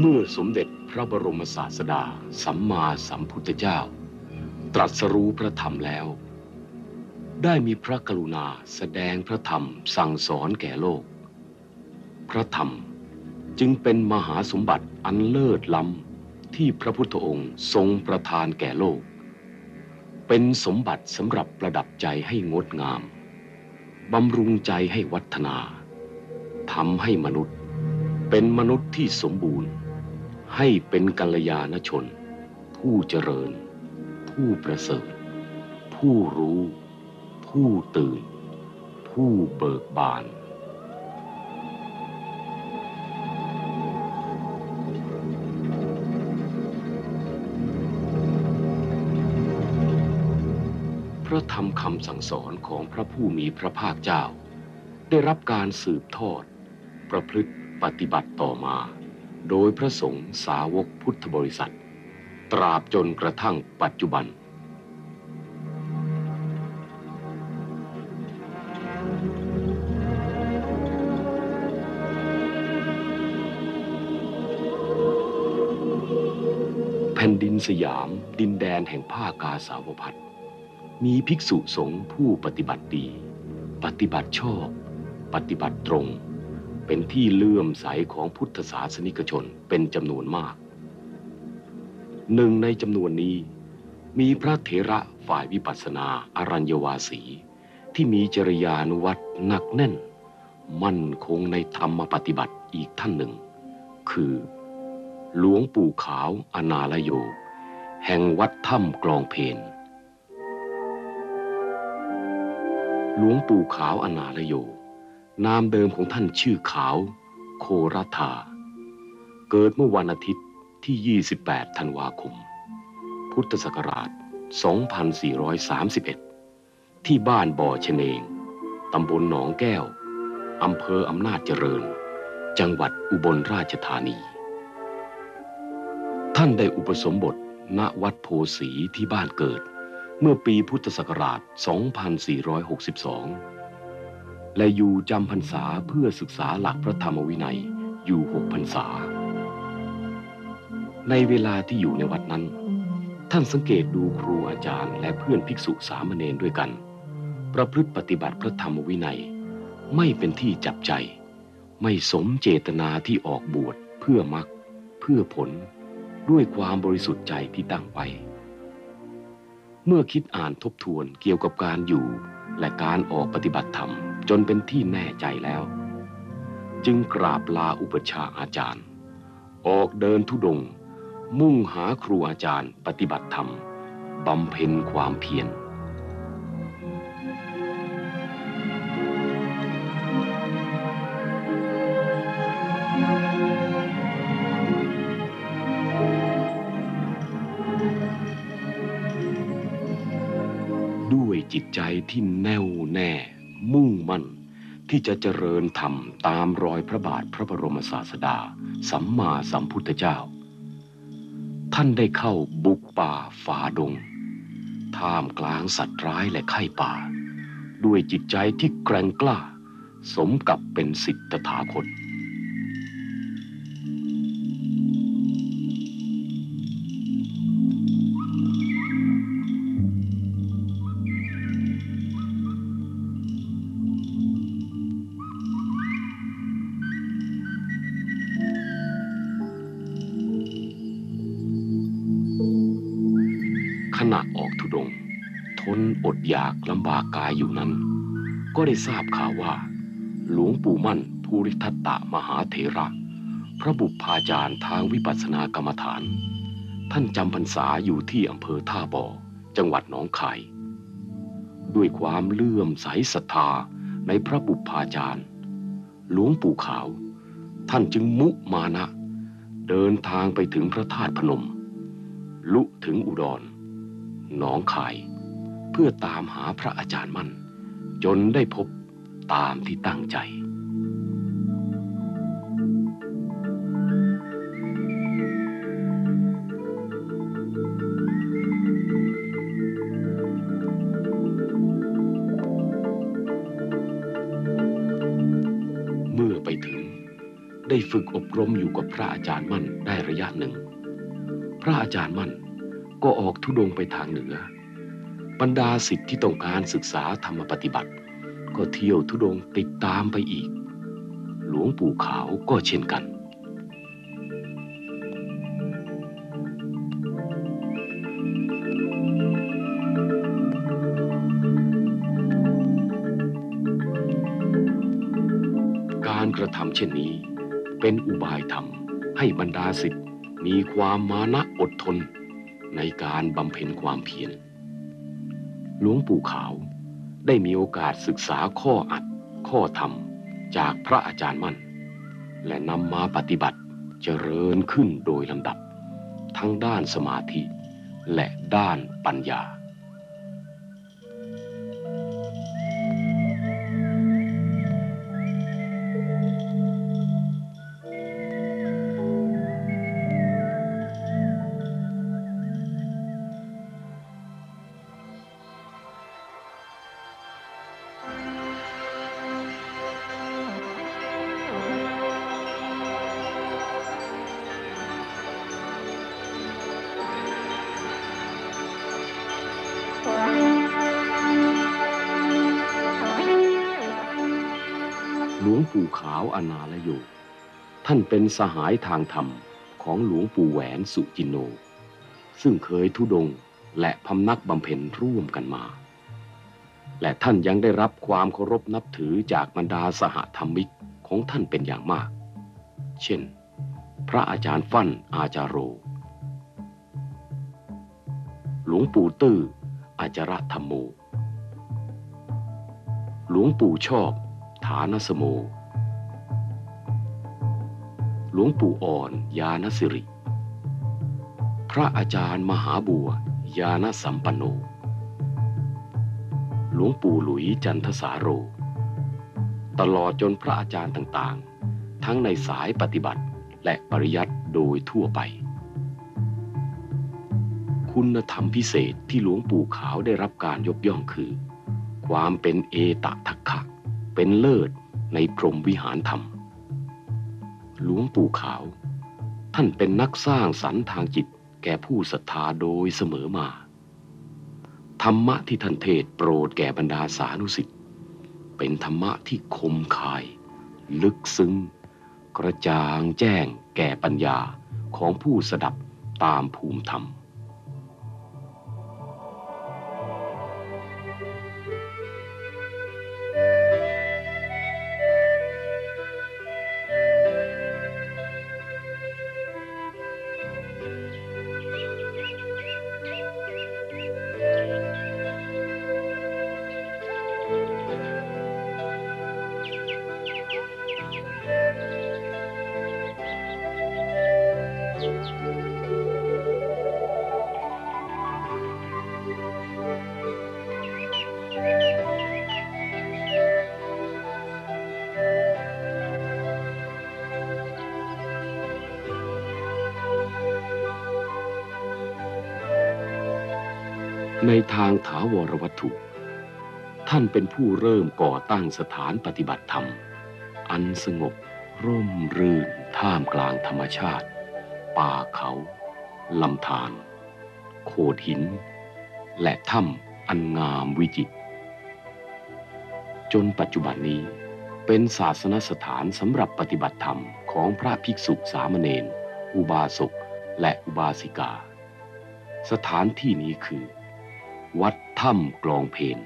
เมื่อสมเด็จพระบรมศาสดา สัมมาสัมพุทธเจ้า ตรัสรู้พระธรรมแล้ว ได้มีพระกรุณาแสดงพระธรรมสั่งสอนแก่โลก พระธรรมจึงเป็นมหาสมบัติอันเลิศล้ำที่พระพุทธองค์ทรงประทานแก่โลก เป็นสมบัติสำหรับประดับใจให้งดงามบำรุงใจให้วัฒนาทำให้มนุษย์ เป็นมนุษย์ที่สมบูรณ์ ให้เป็นกัลยาณชน ผู้เจริญ ผู้ประเสริฐ ผู้รู้ ผู้ตื่น ผู้เบิกบานพระธรรมคำสั่งสอนของพระผู้มีพระภาคเจ้า ได้รับการสืบทอด ประพฤติปฏิบัติต่อมา โดยพระสงฆ์สาวกพุทธบริษัท ตราบจนกระทั่งปัจจุบัน แผ่นดินสยามดินแดนแห่งผ้ากาสาวพัดมีภิกษุสงฆ์ผู้ปฏิบัติดี ปฏิบัติชอบ ปฏิบัติตรง เป็นที่เลื่อมใสของพุทธศาสนิกชนเป็นจำนวนมาก หนึ่งในจำนวนนี้ มีพระเถระฝ่ายวิปัสสนาอารัญยวาสี ที่มีจริยานุวัตหนักแน่น มั่นคงในธรรมปฏิบัติอีกท่านหนึ่ง คือ หลวงปู่ขาวอนาลโย แห่งวัดถ้ำกลองเพนหลวงปู่ขาวอนาลโย นามเดิมของท่านชื่อขาว โครัธา เกิดเมื่อวันอาทิตย์ที่ 28 ธันวาคม พุทธศักราช 2431 ที่บ้านบ่อชเนง ตำบลหนองแก้ว อำเภออำนาจเจริญ จังหวัดอุบลราชธานี ท่านได้อุปสมบทณวัดโพสีที่บ้านเกิด เมื่อปีพุทธศักราช 2462 และอยู่จำพรรษาเพื่อศึกษาหลักพระธรรมวินัยอยู่หกพรรษา ในเวลาที่อยู่ในวัดนั้น ท่านสังเกตดูครูอาจารย์และเพื่อนภิกษุสามเณรด้วยกัน ประพฤติปฏิบัติพระธรรมวินัย ไม่เป็นที่จับใจ ไม่สมเจตนาที่ออกบวชเพื่อมรรคเพื่อผลด้วยความบริสุทธิ์ใจที่ตั้งไว้ เมื่อคิดอ่านทบทวนเกี่ยวกับการอยู่และการออกปฏิบัติธรรม จนเป็นที่แน่ใจแล้ว จึงกราบลาอุปชาอาจารย์ ออกเดินทุดง มุ่งหาครูอาจารย์ปฏิบัติธรรมบำเพ็ญความเพียรด้วยจิตใจที่แน่วแน่ มุ่งมั่น ที่จะเจริญธรรมตามรอยพระบาทพระบรมศาสดา สัมมาสัมพุทธเจ้า ท่านได้เข้าบุกป่าฝ่าดง ท่ามกลางสัตว์ร้ายและไข้ป่า ด้วยจิตใจที่แกร่งกล้า สมกับเป็นสิทธถาคต อยู่นั้น ก็ได้ทราบข่าวว่า หลวงปู่มั่นภูริทัตตะมหาเถระ พระบุพาจารย์ทางวิปัสสนากรรมฐาน ท่านจำพรรษาอยู่ที่อำเภอท่าบ่อ จังหวัดหนองคาย ด้วยความเลื่อมใสศรัทธาในพระบุพาจารย์ หลวงปู่ขาว ท่านจึงมุมานะ เดินทางไปถึงพระธาตุพนม ลุถึงอุดร หนองคาย พื่อตามหาพระอาจารย์มั่น จนได้พบตามที่ตั้งใจ เมื่อไปถึง ได้ฝึกอบรมอยู่กับพระอาจารย์มั่นได้ระยะหนึ่ง พระอาจารย์มั่นก็ออกทุดงไปทางเหนือ บรรดาสิทธิ์ที่ต้องการศึกษาธรรมปฏิบัติ ก็เที่ยวทุดงติดตามไปอีก หลวงปู่ขาวก็เช่นกัน การกระทำเช่นนี้ เป็นอุบายธรรมให้บรรดาสิทธิ์มีความมานะอดทน ในการบำเพ็ญความเพียร หลวงปู่ขาว ได้มีโอกาสศึกษาข้ออัดข้อธรรมจากพระอาจารย์มั่น และนำมาปฏิบัติเจริญขึ้นโดยลำดับ ทั้งด้านสมาธิและด้านปัญญา ขาวอนาลโย ท่านเป็นสหายทางธรรมของหลวงปู่แหวนสุจินโน ซึ่งเคยทุดงและพำนักบำเพ็ญร่วมกันมา และท่านยังได้รับความเคารพนับถือจากบรรดาสหธรรมิกของท่านเป็นอย่างมาก เช่น พระอาจารย์ฟั่นอาจารโร หลวงปู่ตื้ออาจารธรรมโม หลวงปู่ชอบ ฐานสโม หลวงปู่อ่อนยานสิริ พระอาจารย์มหาบัวยานสัมปันโน หลวงปู่หลุยจันทสาโร ตลอดจนพระอาจารย์ต่างๆ ทั้งในสายปฏิบัติและปริยัติโดยทั่วไป คุณธรรมพิเศษที่หลวงปู่ขาวได้รับการยกย่องคือ ความเป็นเอตทัคคะเป็นเลิศในพรมวิหารธรรม หลวงปู่ขาว ท่านเป็นนักสร้างสรรค์ทางจิตแก่ผู้ศรัทธาโดยเสมอมา ธรรมะที่ท่านเทศโปรดแก่บรรดาสานุสิทธิ์เป็นธรรมะที่คมคาย ลึกซึ้ง กระจ่างแจ้งแก่ปัญญาของผู้สดับตามภูมิธรรม ในทางถาวรวัตถุ ท่านเป็นผู้เริ่มก่อตั้งสถานปฏิบัติธรรม อันสงบร่มรื่นท่ามกลางธรรมชาติ ป่าเขาลำธารโขดหิน และถ้ำอันงามวิจิตรจนปัจจุบันนี้เป็นศาสนสถานสำหรับปฏิบัติธรรมของพระภิกษุสามเณรอุบาสกและอุบาสิกา สถานที่นี้คือ วัดถ้ำกลองเพน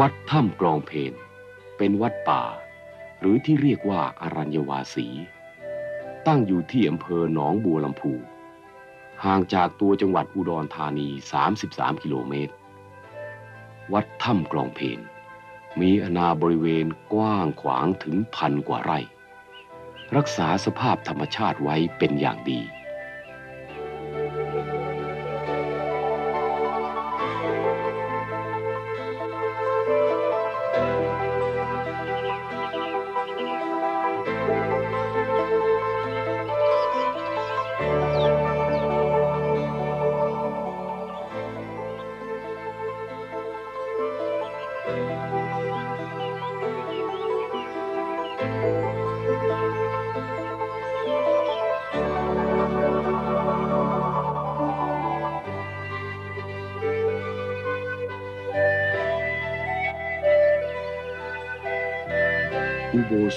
วัดถ้ำกลองเพนเป็นวัดป่า หรือที่เรียกว่าอารัญญวาสี ตั้งอยู่ที่อำเภอหนองบัวลำพู ห่างจากตัวจังหวัดอุดรธานี 33 กิโลเมตร วัดถ้ำกลองเพนมีอนาบริเวณกว้างขวางถึงพันกว่าไร่ รักษาสภาพธรรมชาติไว้เป็นอย่างดี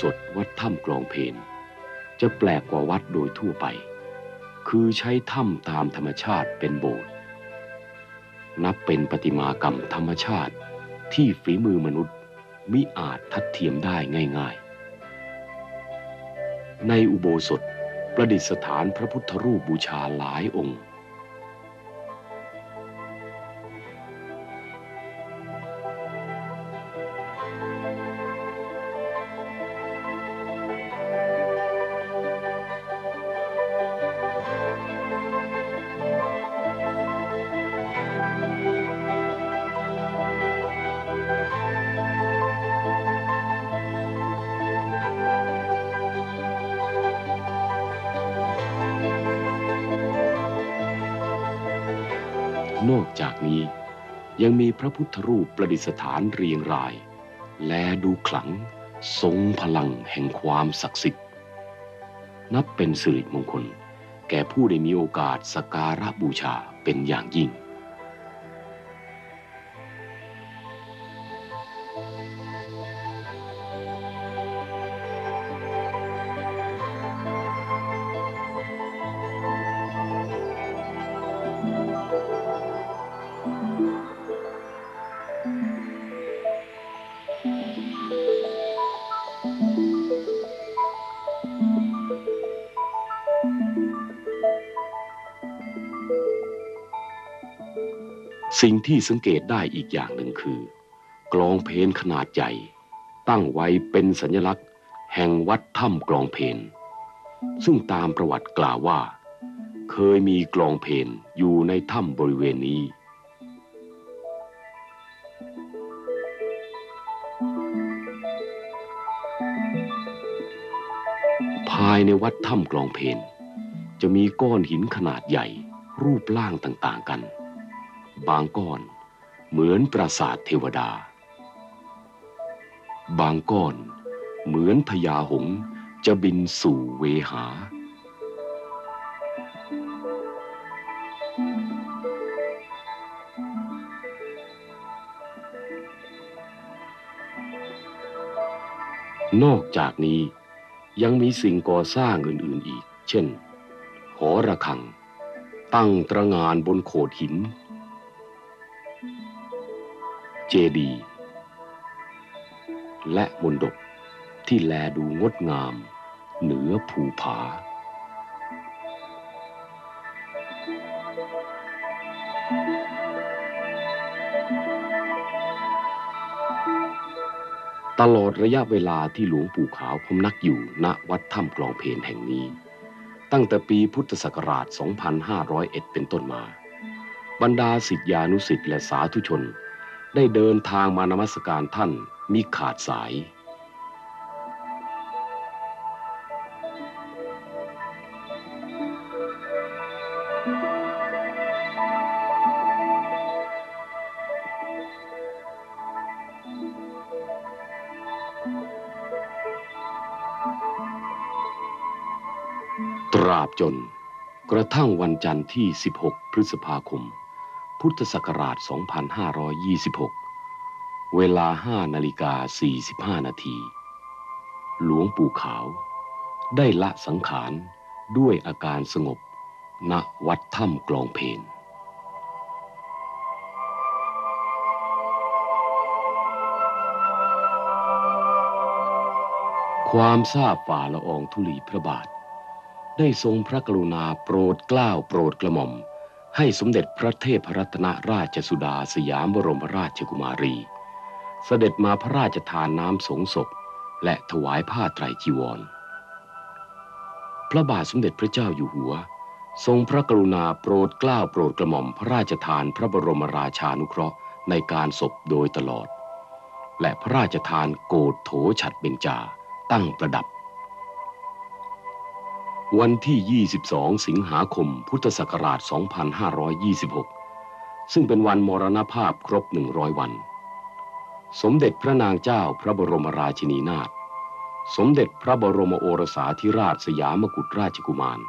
สถวัดถ้ำกลองเพนจะแปลกกว่าวัดโดยทั่วไป คือใช้ถ้ำตามธรรมชาติเป็นโบสถ์นับเป็นประติมากรรมธรรมชาติที่ฝีมือมนุษย์มิอาจทัดเทียมได้ง่ายๆ ในอุโบสถประดิษฐานพระพุทธรูปบูชาหลายองค์ นอกจากนี้ยังมีพระพุทธรูปประดิษฐานเรียงราย และดูขลังทรงพลังแห่งความศักดิ์สิทธิ์ นับเป็นสิริมงคล แก่ผู้ได้มีโอกาสสักการะบูชาเป็นอย่างยิ่ง สิ่งที่สังเกตได้อีกอย่างหนึ่งคือ กลองเพนขนาดใหญ่ ตั้งไว้เป็นสัญลักษณ์ แห่งวัดถ้ำกลองเพนซึ่งตามประวัติกล่าวว่า เคยมีกลองเพนอยู่ในถ้ำบริเวณนี้ ภายในวัดถ้ำกลองเพนจะมีก้อนหินขนาดใหญ่รูปร่างต่างๆกัน บางก้อนเหมือนปราสาทเทวดา บางก้อนเหมือนพญาหงจะบินสู่เวหา นอกจากนี้ยังมีสิ่งก่อสร้างอื่น ๆอีก เช่น หอระฆัง ตั้งตระงานบนโขดหิน เจดีย์และมนดบที่แลดูงดงาม เหนือภูผา ตลอดระยะเวลาที่หลวงปู่ขาวพำนักอยู่ณวัดถ้ำกลองเพนแห่งนี้ ตั้งแต่ปีพุทธศักราช 2501 เป็นต้นมา บรรดาศิษยานุศิษย์และสาธุชน ได้เดินทางมานมัสการท่านมิขาดสาย ตราบจนกระทั่งวันจันทร์ที่ 16 พฤษภาคม พุทธศักราช 2526 เวลา 5 นาฬิกา 45 นาที หลวงปู่ขาว ได้ละสังขารด้วยอาการสงบ ณ วัดถ้ำกลองเพนความทราบฝ่าละอองธุลีพระบาท ได้ทรงพระกรุณาโปรดเกล้าโปรดกระหม่อม ให้สมเด็จพระเทพรัตนราชสุดาสยามบรมราชกุมารี เสด็จมาพระราชทานน้ำสงศพ และถวายผ้าไตรจีวร พระบาทสมเด็จพระเจ้าอยู่หัว ทรงพระกรุณาโปรดเกล้าโปรดกระหม่อมพระราชทานพระบรมราชานุเคราะห์ในการศพโดยตลอด และพระราชทานโกดโถฉัดเบญจาตั้งประดับ วันที่ 22 สิงหาคม พุทธศักราช 2526 ซึ่งเป็นวันมรณภาพครบ 100 วัน สมเด็จพระนางเจ้าพระบรมราชินีนาถ สมเด็จพระบรมโอรสาธิราชสยามกุฎราชกุมาร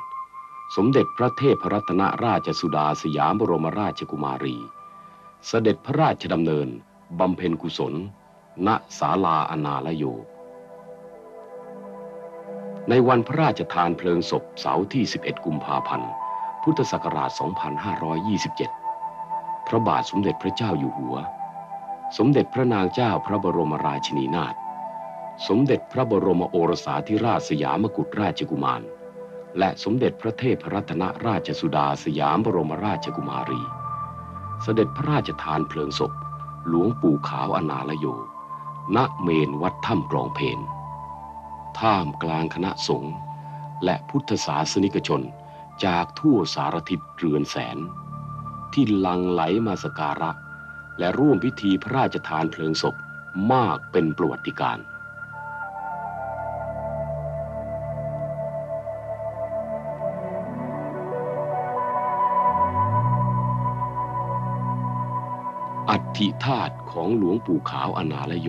สมเด็จพระเทพรัตนราชสุดาสยามบรมราชกุมารี เสด็จพระราชดำเนิน บำเพ็ญกุศล ณ ศาลาอนาลโย ในวันพระราชทานเพลิงศพเสาร์ที่ 11 กุมภาพันธ์ พุทธศักราช 2527 พระบาทสมเด็จพระเจ้าอยู่หัว สมเด็จพระนางเจ้าพระบรมราชินีนาถ สมเด็จพระบรมโอรสาธิราชสยามกุฎราชกุมาร และสมเด็จพระเทพรัตนราชสุดาสยามบรมราชกุมารี เสด็จพระราชทานเพลิงศพ หลวงปู่ขาวอนาลโย ณ เมนวัดถ้ำกลองเพน ท่ามกลางคณะสงฆ์และพุทธศาสนิกชนจากทั่วสารทิศเรือนแสน ที่ลังไหลมาสการะ และร่วมพิธีพระราชทานเพลิงศพมากเป็นประวัติการณ์อัฐิธาตุของหลวงปู่ขาวอนาลโย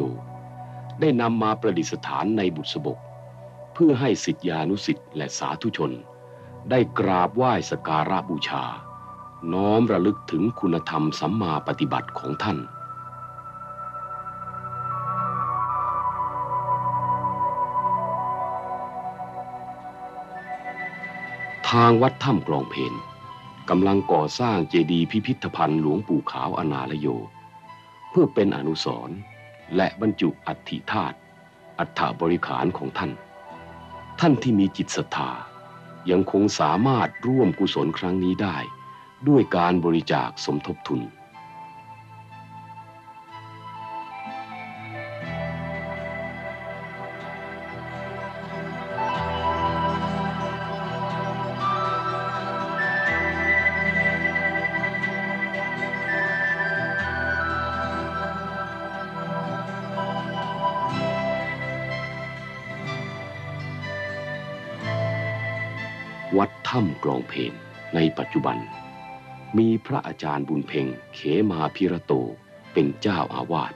ได้นำมาประดิษฐานในบุษบก เพื่อให้สิทธิานุสิทธิ์และสาธุชน ได้กราบไหว้สการะบูชา น้อมระลึกถึงคุณธรรมสัมมาปฏิบัติของท่าน ทางวัดถ้ำกลองเพนกำลังก่อสร้างเจดีย์พิพิธภัณฑ์หลวงปู่ขาวอนาลโย เพื่อเป็นอนุสรณ์และบรรจุอัฐิธาตุอัฐบริขารของท่าน ท่านที่มีจิตศรัทธายังคงสามารถร่วมกุศลครั้งนี้ได้ ด้วยการบริจาคสมทบทุน ถ้ำกลองเพลนในปัจจุบัน มีพระอาจารย์บุญเพ็งเขมาพิระโตเป็นเจ้าอาวาส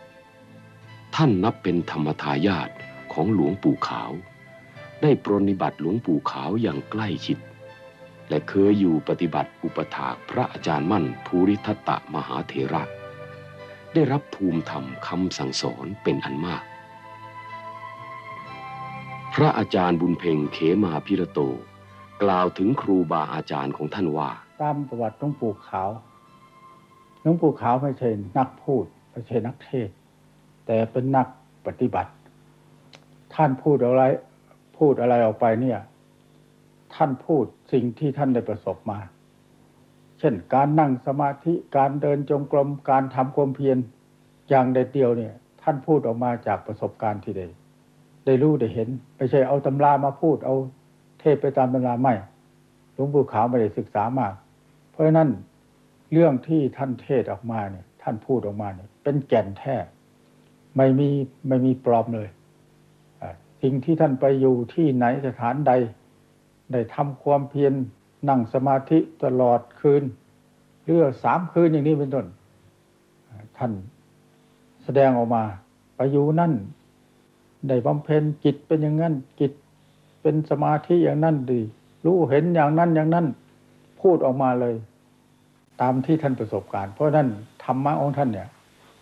ท่านนับเป็นธรรมทายาทของหลวงปู่ขาว ได้ปรนนิบัติหลวงปู่ขาวอย่างใกล้ชิด และเคยอยู่ปฏิบัติอุปถากพระอาจารย์มั่นภูริทัตตมหาเถระ ได้รับภูมิธรรมคำสั่งสอนเป็นอันมาก พระอาจารย์บุญเพ็งเขมาพิระโต กล่าวถึงครูบาอาจารย์ของท่านว่า ตามประวัติหลวงปู่ขาวหลวงปู่ขาวไม่ใช่นักพูดไม่ใช่นักเทศ แต่เป็นนักปฏิบัติ ท่านพูดอะไร พูดอะไรออกไปเนี่ย ท่านพูดสิ่งที่ท่านได้ประสบมา เช่นการนั่งสมาธิการเดินจงกรมการทำความเพียรอย่างเด็ดเดียวเนี่ย ท่านพูดออกมาจากประสบการณ์ที่ได้ได้รู้ได้เห็น ไม่ใช่เอาตำรามาพูดเอา เทศไปตามตำราไม่หลวงปู่ขาวไม่ได้ศึกษามาก เพราะฉะนั้นเรื่องที่ท่านเทศออกมาเนี่ย ท่านพูดออกมาเนี่ย เป็นแก่นแท้ไม่มีไม่มีปลอมเลยสิ่งที่ท่านไปอยู่ที่ไหนสถานใด ได้ทำความเพียรนั่งสมาธิตลอดคืนเรื่อสามคืนอย่างนี้เป็นต้นท่านแสดงออกมาไปอยู่นั่น ได้บำเพ็ญจิตเป็นอย่างนั้นจิต เป็นสมาธิอย่างนั้นดี รู้เห็นอย่างนั้นอย่างนั้น พูดออกมาเลย ตามที่ท่านประสบการณ์ เพราะฉะนั้นธรรมะของท่านเนี่ย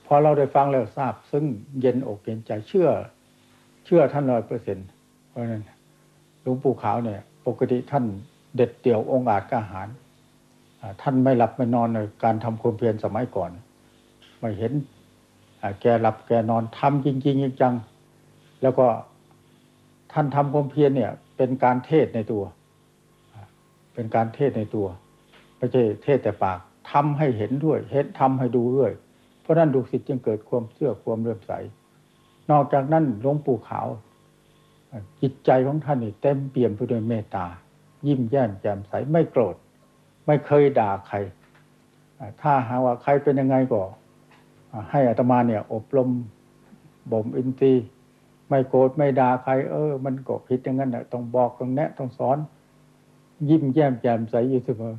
พอเราได้ฟังแล้วทราบ ซึ่งเย็นอกเย็นใจเชื่อ เชื่อท่านร้อยเปอร์เซ็นต์เพราะนั้นหลวงปู่ขาวเนี่ย ปกติท่านเด็ดเดี่ยวองค์อาจกล้าหาญท่านไม่หลับไม่นอนในการทำความเพียรสมัยก่อน ไม่เห็นแกหลับแกนอนทำจริง ๆ จัง แล้วก็ ท่านทำความเพียรเนี่ย เป็นการเทศในตัว เป็นการเทศในตัวไม่ใช่เทศแต่ปากทำให้เห็นด้วยเห็นทำให้ดูด้วย เพราะนั้นดูสิทธิ์จึงเกิดความเชื่อความเลื่อมใส นอกจากนั้นหลวงปู่ขาว จิตใจของท่านนี่เต็มเปี่ยมไปด้วยเมตตา ยิ้มแย้มแจ่มใสไม่โกรธ ไม่เคยด่าใคร ถ้าหาว่าใครเป็นยังไงก็ ให้อาตมาเนี่ย อบรมบ่มอินทรีย์ ไม่โกรธไม่ด่าใคร เออ มันก็ผิดอย่างนั้นนะต้องบอกต้องแนะต้องสอน ยิ้มแย้มแจ่มใสอยู่เสมอ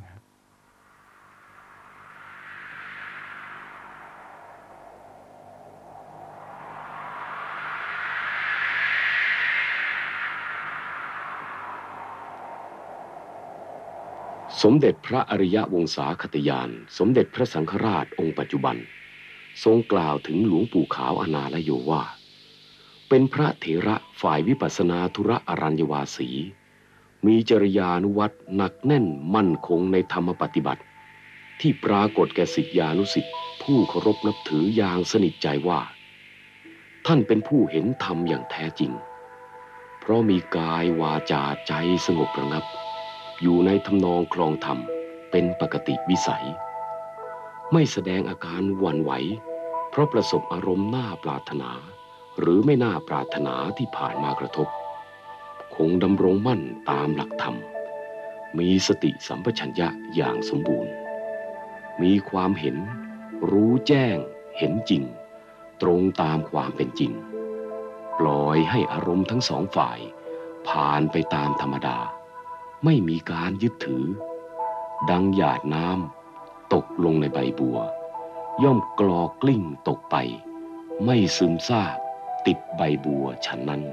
สมเด็จพระอริยวงศาคตยาน สมเด็จพระสังฆราชองค์ปัจจุบัน ทรงกล่าวถึงหลวงปู่ขาวอนาลโยว่า เป็นพระเถระฝ่ายวิปัสนาธุระอรัญญวาสี มีจริยานุวัตหนักแน่นมั่นคงในธรรมปฏิบัติ ที่ปรากฏแก่สิทธิานุสิทธิผู้เคารพนับถืออย่างสนิทใจว่า ท่านเป็นผู้เห็นธรรมอย่างแท้จริง เพราะมีกายวาจาใจสงบระงับ อยู่ในทำนองคลองธรรมเป็นปกติวิสัย ไม่แสดงอาการหวั่นไหว เพราะประสบอารมณ์น่าปรารถนา หรือไม่น่าปรารถนาที่ผ่านมากระทบ คงดำรงมั่นตามหลักธรรม มีสติสัมปชัญญะอย่างสมบูรณ์ มีความเห็น รู้แจ้ง เห็นจริง ตรงตามความเป็นจริง ปล่อยให้อารมณ์ทั้งสองฝ่าย ผ่านไปตามธรรมดา ไม่มีการยึดถือ ดังหยาดน้ำตกลงในใบบัว ย่อมกรอกกลิ้งตกไป ไม่ซึมซาบ ติดใบบัวฉันนั้น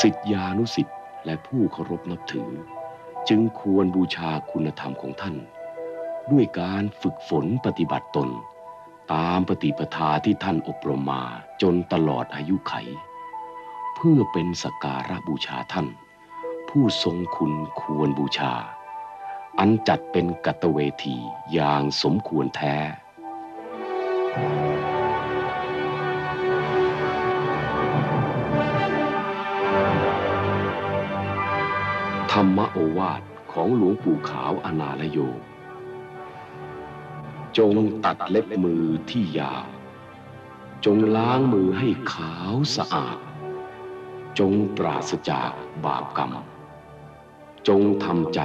สิทธิานุสิทธิ์และผู้เคารพนับถือ จึงควรบูชาคุณธรรมของท่าน ด้วยการฝึกฝนปฏิบัติตน ตามปฏิปทาที่ท่านอบรมมาจนตลอดอายุไข เพื่อเป็นสการะบูชาท่าน ผู้ทรงคุณควรบูชา อันจัดเป็นกัตเวทีอย่างสมควรแท้ ธรรมโอวาทของหลวงปู่ขาวอนาลโย จงตัดเล็บมือที่ยาว จงล้างมือให้ขาวสะอาด จงปราศจากบาปกรรม จงทำใจ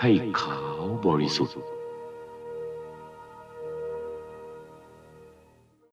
ให้ขาวบริสุทธิ์